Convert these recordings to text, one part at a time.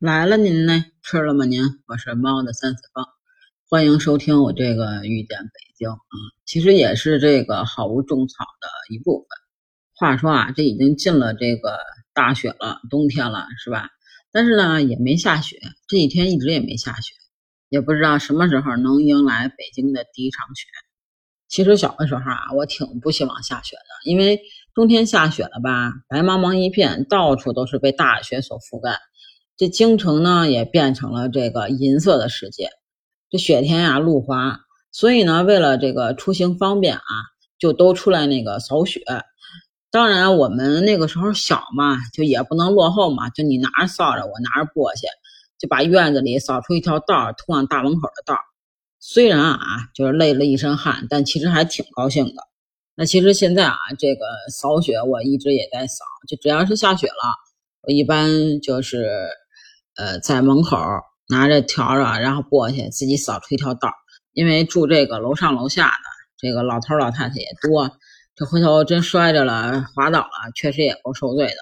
来了，您呢？吃了吗？您，我是猫的三四方，欢迎收听我这个遇见北京啊。其实也是这个好物种草的一部分。话说啊，这已经进了这个大雪了，冬天了，是吧？但是呢，也没下雪，这几天一直也没下雪，也不知道什么时候能迎来北京的第一场雪。其实小的时候啊，我挺不希望下雪的，因为冬天下雪了吧，白茫茫一片，到处都是被大雪所覆盖。这京城呢，也变成了这个银色的世界。这雪天呀，路滑，所以呢，为了这个出行方便啊，就都出来那个扫雪。当然，我们那个时候小嘛，就也不能落后嘛，就你拿着扫帚，我拿着簸箕，就把院子里扫出一条道，通往大门口的道。虽然啊，就是累了一身汗，但其实还挺高兴的。那其实现在啊，这个扫雪我一直也在扫，就只要是下雪了，我一般就是。呃，在门口拿着笤帚，然后过去自己扫出一条道。因为住这个楼上楼下的这个老头老太太也多，这回头真摔着了、滑倒了，确实也够受罪的。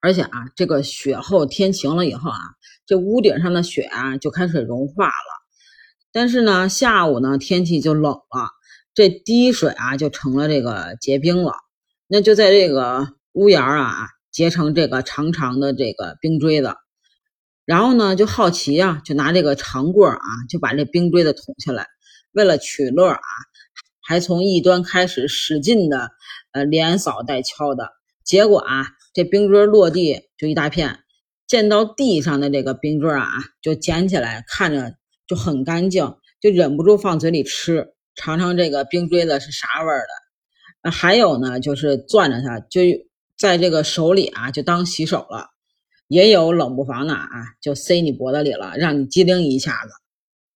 而且啊，这个雪后天晴了以后啊，这屋顶上的雪啊就开始融化了。但是呢，下午呢天气就冷了，这滴水啊就成了这个结冰了。那就在这个屋檐啊结成这个长长的这个冰锥子。然后呢，就好奇啊，就拿这个长棍啊，就把这冰锥子捅下来。为了取乐啊，还从一端开始使劲的呃连扫带敲的。结果啊，这冰锥落地就一大片，见到地上的这个冰锥啊，就捡起来看着就很干净，就忍不住放嘴里吃，尝尝这个冰锥子是啥味儿的。还有呢，就是攥着它，就在这个手里啊，就当洗手了。也有冷不防的啊，就塞你脖子里了，让你机灵一下子。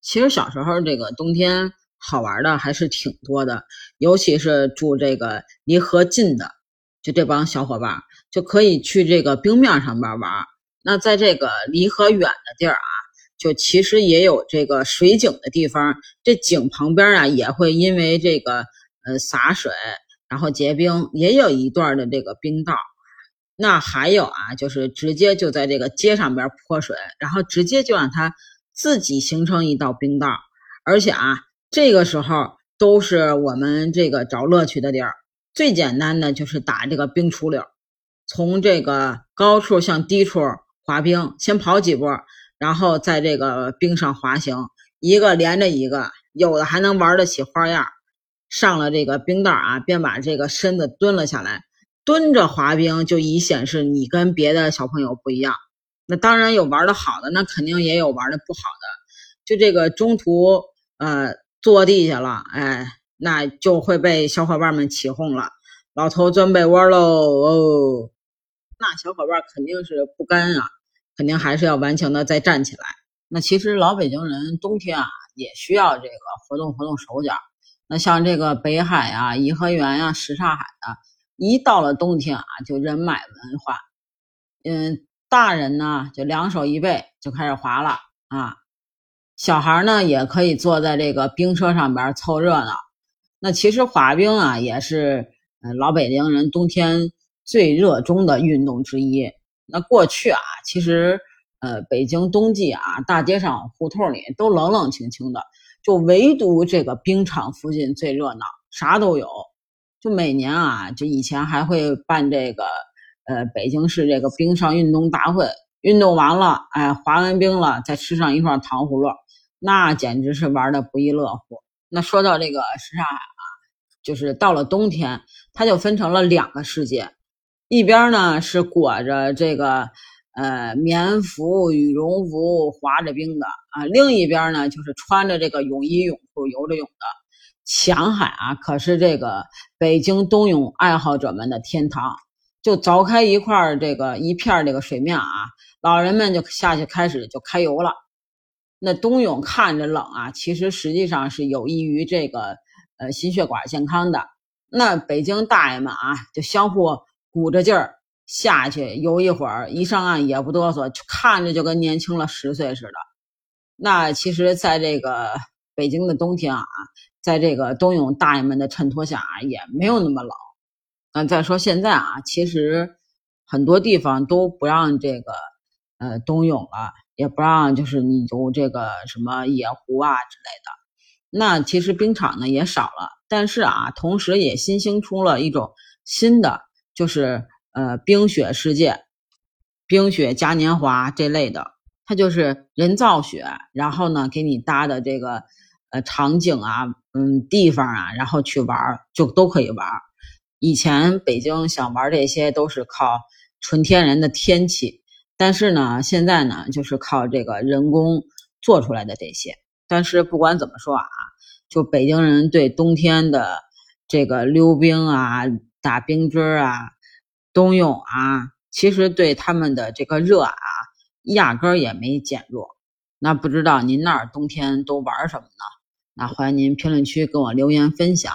其实小时候这个冬天好玩的还是挺多的，尤其是住这个离河近的，就这帮小伙伴就可以去这个冰面上边玩。那在这个离河远的地儿啊，就其实也有这个水井的地方，这井旁边啊也会因为这个呃洒水然后结冰，也有一段的这个冰道。那还有啊，就是直接就在这个街上边泼水，然后直接就让它自己形成一道冰道，而且啊，这个时候都是我们这个找乐趣的地儿。最简单的就是打这个冰出溜，从这个高处向低处滑冰，先跑几步，然后在这个冰上滑行，一个连着一个，有的还能玩得起花样。上了这个冰道啊，便把这个身子蹲了下来。蹲着滑冰就已显示你跟别的小朋友不一样。那当然有玩的好的，那肯定也有玩的不好的。就这个中途呃坐地下了，哎，那就会被小伙伴们起哄了。老头钻被窝喽哦，那小伙伴肯定是不甘啊，肯定还是要顽强的再站起来。那其实老北京人冬天啊也需要这个活动活动手脚。那像这个北海啊、颐和园呀、什刹海啊。一到了冬天啊，就人满为患。嗯，大人呢就两手一背就开始滑了啊，小孩呢也可以坐在这个冰车上边凑热闹。那其实滑冰啊也是嗯老北京人冬天最热衷的运动之一。那过去啊，其实呃北京冬季啊，大街上胡同里都冷冷清清的，就唯独这个冰场附近最热闹，啥都有。就每年啊，就以前还会办这个，呃，北京市这个冰上运动大会，运动完了，哎，滑完冰了，再吃上一块糖葫芦，那简直是玩的不亦乐乎。那说到这个什刹海啊，就是到了冬天，它就分成了两个世界，一边呢是裹着这个呃棉服、羽绒服滑着冰的啊，另一边呢就是穿着这个泳衣泳裤游着泳的。强海啊，可是这个北京冬泳爱好者们的天堂。就凿开一块这个一片这个水面啊，老人们就下去开始就开游了。那冬泳看着冷啊，其实实际上是有益于这个呃心血管健康的。那北京大爷们啊，就相互鼓着劲儿下去游一会儿，一上岸也不哆嗦，就看着就跟年轻了十岁似的。那其实，在这个北京的冬天啊。在这个冬泳大爷们的衬托下啊，也没有那么冷。那再说现在啊，其实很多地方都不让这个呃冬泳了，也不让就是你游这个什么野湖啊之类的。那其实冰场呢也少了，但是啊，同时也新兴出了一种新的，就是呃冰雪世界、冰雪嘉年华这类的，它就是人造雪，然后呢给你搭的这个呃场景啊、嗯地方啊，然后去玩就都可以玩。以前北京想玩这些都是靠纯天然的天气，但是呢现在呢就是靠这个人工做出来的这些。但是不管怎么说啊，就北京人对冬天的这个溜冰啊、打冰锥啊、冬泳啊，其实对他们的这个热啊，压根也没减弱。那不知道您那儿冬天都玩什么呢？那欢迎您评论区给我留言分享，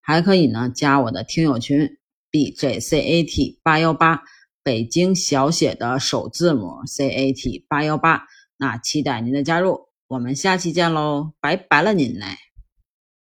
还可以呢加我的听友群 b j c a t 八幺八，北京小写的首字母 c a t 八幺八。那期待您的加入。我们下期见喽，拜拜了您嘞。